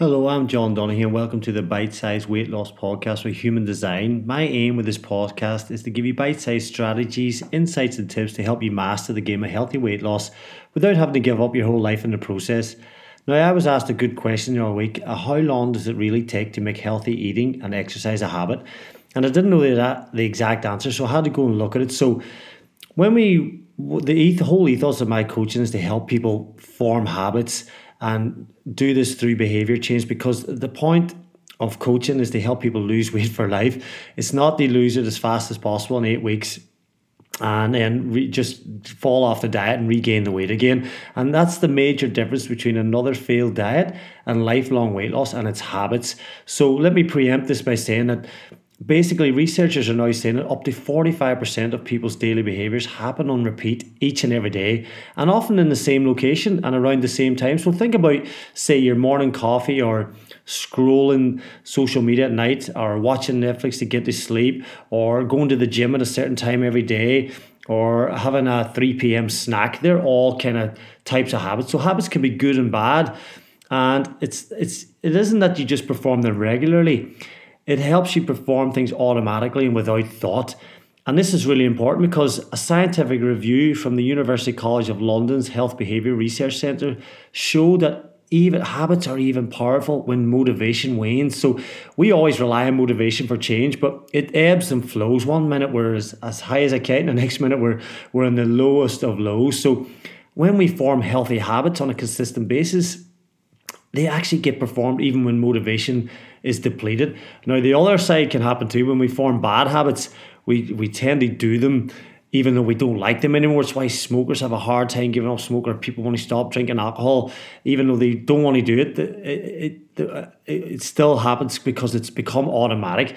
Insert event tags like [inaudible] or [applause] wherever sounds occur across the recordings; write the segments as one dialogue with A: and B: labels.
A: Hello, I'm John Donahue, and welcome to the Bite Size Weight Loss Podcast with Human Design. My aim with this podcast is to give you bite sized strategies, insights, and tips to help you master the game of healthy weight loss without having to give up your whole life in the process. Now, I was asked a good question the other week uh, how long does it really take to make healthy eating and exercise a habit? And I didn't know that, the exact answer, so I had to go and look at it. So, when we the whole ethos of my coaching is to help people form habits and do this through behavior change because the point of coaching is to help people lose [laughs] weight for life. It's not to lose it as fast as possible in eight weeks and then re- just fall off the diet and regain the weight again. And that's the major difference between another failed diet and lifelong weight loss and its habits. So let me preempt this by saying that Basically, researchers are now saying that up to 45% of people's daily behaviours happen on repeat each and every day, and often in the same location and around the same time. So, think about, say, your morning coffee or scrolling social media at night or watching Netflix to get to sleep or going to the gym at a certain time every day or having a 3 p.m. snack. They're all kind of types of habits. So, habits can be good and bad. And it's it's it isn't that you just perform them regularly it helps you perform things automatically and without thought. And this is really important because a scientific review from the University College of London's Health Behaviour Research Centre showed that even habits are even powerful when motivation wanes. So we always rely on motivation for change, but it ebbs and flows. One minute we're as, as high as a kite, and the [laughs] next minute we're we're in the lowest of lows. So when we form healthy habits on a consistent basis, they actually get performed even when motivation is depleted. Now, the other side can happen too when we form bad habits. We, we tend to do them even though we don't like them anymore. It's why smokers have a hard time giving up smoking. people want to stop drinking alcohol, even though they don't want to do it. it. It, it, it still happens because it's become automatic.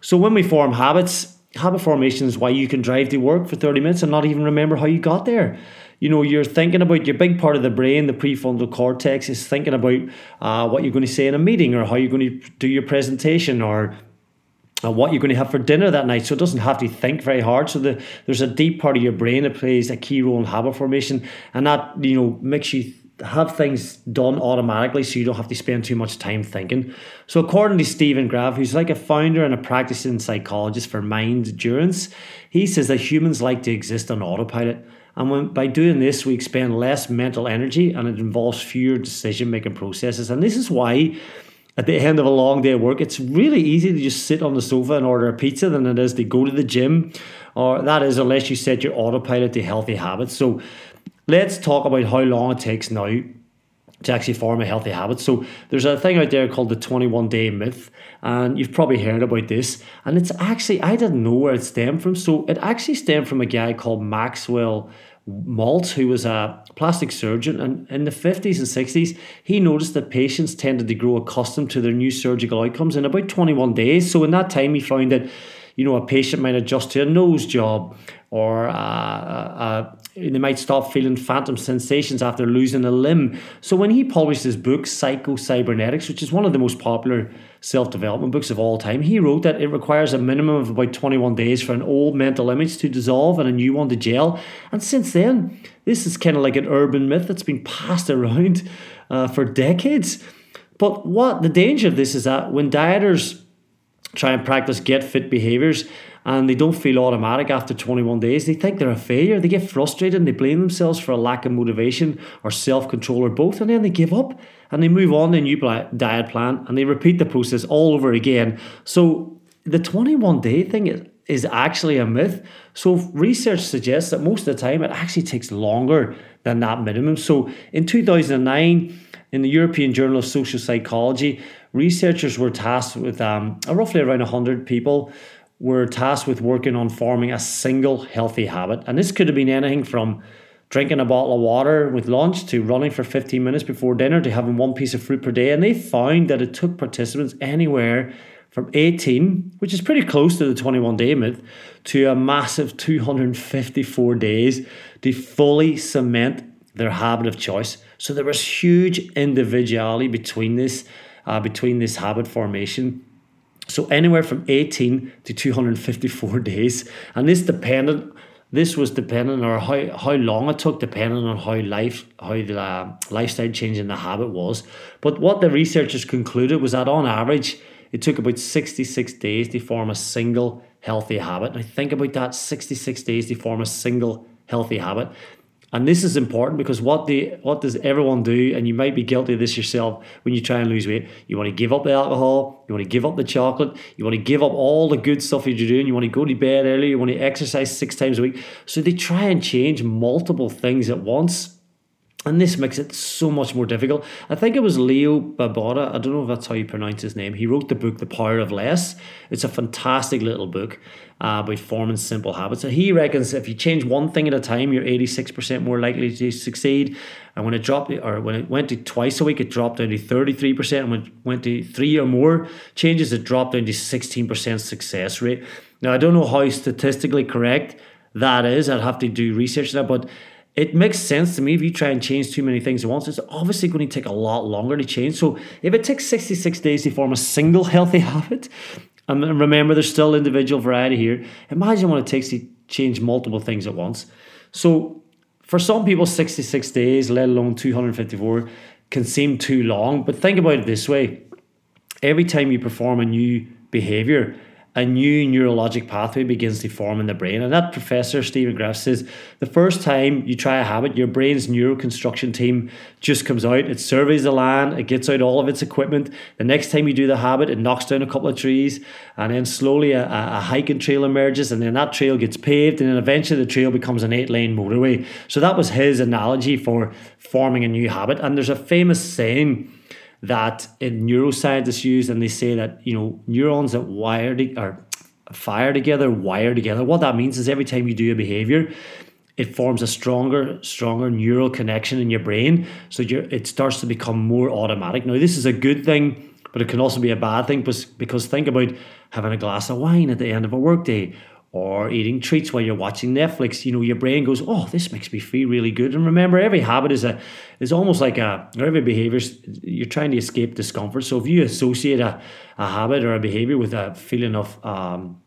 A: So when we form habits, habit formation is why you can drive to work for 30 minutes and not even remember how you got there. You know you're thinking about your big part of the brain the prefrontal cortex is thinking about uh, what you're going to say in a meeting or how you're going to do your presentation or uh, what you're going to have for dinner that night. So it doesn't have to think very hard. So the, there's a deep part of your brain that plays a key role in habit formation and that you know makes you have things done automatically so you don't have to spend too much time thinking. So, according to Stephen Graef, who's like a founder and a practicing psychologist for mind endurance, he says that humans like to exist on autopilot. And when, by doing this, we expend less mental energy and it involves fewer decision making processes. And this is why, at the end of a long day of work, it's really easy to just sit on the sofa and order a pizza than it is to go to the gym, or that is, unless you set your autopilot to healthy habits. So let's talk about how long it takes now to actually form a healthy habit. So there's a thing out there called the 21 day myth, and you've probably heard about this. And it's actually, I didn't know where it stemmed from. So it actually stemmed from a guy called Maxwell Maltz, who was a plastic surgeon. And in the 50s and 60s, he noticed that patients tended to grow accustomed to their new surgical outcomes in about 21 days. So in that time, he found that you know, a patient might adjust to a nose job or a, uh, they might stop feeling phantom sensations after losing a limb. So when he published his book, Psycho Cybernetics, which is one of the most popular self development books of all time, he wrote that it requires a minimum of about 21 days for an old mental image to dissolve and a new one to gel. And since then, this is kind of like an urban myth that's been passed [laughs] around uh, for decades. But what the danger of this is that when dieters try and practice get fit behaviors and they don't feel automatic after 21 days. They think they're a failure. They get frustrated and they blame themselves for a lack of motivation or self control or both, and then they give up and they move on to a new diet plan and they repeat the process all over again. So the 21 day thing is, is actually a myth. So research suggests that most of the time it actually takes longer than that minimum. So in 2009, in the European Journal of Social Psychology, researchers were tasked with um, roughly around 100 people were tasked with working on forming a single healthy habit. And this could have been anything from drinking a bottle of water with lunch to running for 15 minutes before dinner to having one piece of fruit per day. And they found that it took participants anywhere from 18, which is pretty close to the 21 day myth, to a massive 254 days to fully cement their habit of choice. So there was huge individuality between this uh, between this habit formation. So anywhere from 18 to 254 [laughs] days. And this depended this was dependent on how, how long it took depending on how life how the uh, lifestyle change in the habit was. But what the researchers concluded was that on average it took about 66 days to form a single healthy habit. Now think about that 66 days to form a single healthy habit and this is important because what the what does everyone do? And you might be guilty of this yourself when you try and lose weight. You want to give up the alcohol, you want to give up the chocolate, you want to give up all the good stuff that you're doing, you want to go to bed early, you want to exercise six times a week. So they try and change multiple things at once and this makes it so much more difficult. I think it was Leo Babauta, I don't know if that's how you pronounce his name. He wrote the book The Power of Less. It's a fantastic little book uh, about forming simple habits. And he reckons if you change one thing at a time, you're 86% more likely to succeed. And when it dropped, or when it went to twice a week, it dropped down to 33%. And when it went to three or more changes, it dropped down to 16% success rate. Now, I don't know how statistically correct that is. I'd have to do research on that, but it makes sense to me if you try and change too many things at once, it's obviously going to take a lot longer to change. So if it takes 66 days to form a single [laughs] healthy habit, and remember there's still individual variety here, imagine what it takes to change multiple things at once. So for some people, 66 days, let alone 254, can seem too long. But think about it this way every time you perform a new behavior, a new neurologic pathway begins to form in the brain. And that professor, Stephen Graef, says the first time you try a habit, your brain's neuroconstruction team just comes out, it surveys the land, it gets out all of its equipment. The next time you do the habit, it knocks down a couple of trees, and then slowly a, a hiking trail emerges, and then that trail gets paved, and then eventually the trail becomes an eight lane motorway. So that was his analogy for forming a new habit. And there's a famous saying that in neuroscientists use, and they say that you know neurons that wire to, or fire together, wire together. What that means is every time you do a behavior, it forms a stronger, stronger neural connection in your brain. So it starts to become more automatic. Now, this is a good thing, but it can also be a bad thing because, because think about having a glass of wine at the end of a workday or eating treats while you're watching Netflix, you know, your brain goes, "Oh, this makes me feel really good." And remember, every habit is a is almost like a or every behavior. You're trying to escape discomfort. So if you associate a, a habit or a behavior with a feeling of um,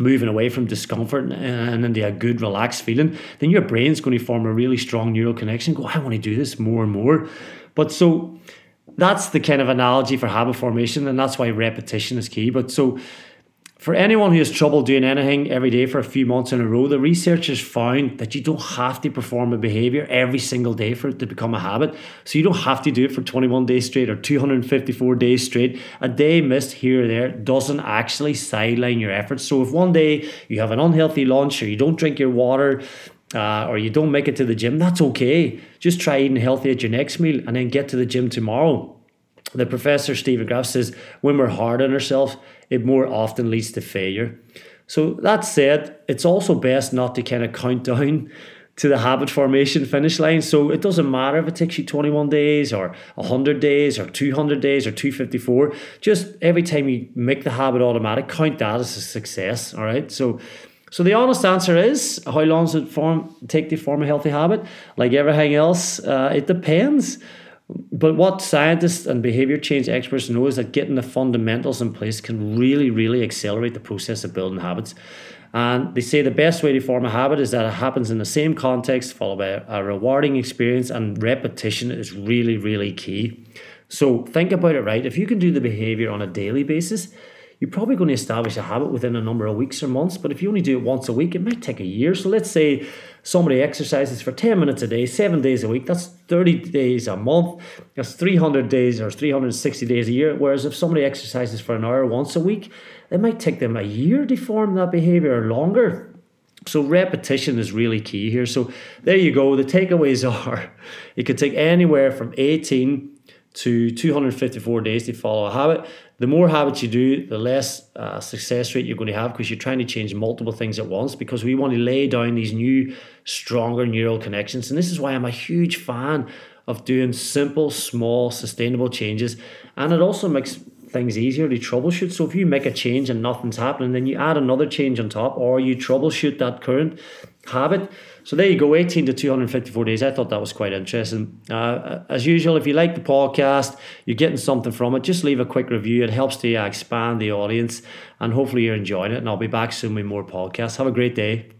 A: moving away from discomfort and into a good, relaxed feeling, then your brain's going to form a really strong neural connection. Go, I want to do this more and more. But so that's the kind of analogy for habit formation, and that's why repetition is key. But so for anyone who has trouble doing anything every day for a few months in a row, the researchers found that you don't have to perform a behavior every single day for it to become a habit. So you don't have to do it for 21 days straight or 254 days straight. A day missed here or there doesn't actually sideline your efforts. So if one day you have an unhealthy lunch or you don't drink your water, uh, or you don't make it to the gym, that's okay. Just try eating healthy at your next meal and then get to the gym tomorrow the professor Stephen Graef says when we're hard on ourselves, it more often leads to failure. So that said, it's also best not to kind of count down to the habit formation finish line. So it doesn't matter if it takes you 21 days or 100 days or 200 days or 254. Just every time you make the habit automatic, count that as a success. All right. So so the honest answer is how long does it form take to form a healthy habit? Like everything else, uh, it depends. But what scientists and behavior change experts know is that getting the fundamentals in place can really, really accelerate the process of building habits. And they say the best way to form a habit is that it happens in the same context, followed by a rewarding experience, and repetition is really, really key. So think about it right. If you can do the behavior on a daily basis, you're probably going to establish a habit within a number of weeks or months. But if you only do it once a week, it might take a year. So let's say somebody exercises for 10 minutes a day, seven days a week, that's 30 days a month, that's 300 days or 360 days a year. Whereas if somebody exercises for an hour once a week, it might take them a year to form that behavior or longer. So repetition is really key here. So there you go. The takeaways [laughs] are it could take anywhere from 18 to 254 days to follow a habit. The more habits you do, the less uh, success rate you're going to have because you're trying to change multiple things at once because we want to lay down these new, stronger neural connections. And this is why I'm a huge fan of doing simple, small, sustainable changes. And it also makes things easier to troubleshoot. So if you make a change and nothing's happening, then you add another change on top or you troubleshoot that current habit so there you go, 18 to 254 days. I thought that was quite interesting. Uh, as usual, if you like the podcast, you're getting something from it, just leave a quick review. It helps to uh, expand the audience, and hopefully you're enjoying it. And I'll be back soon with more podcasts. Have a great day.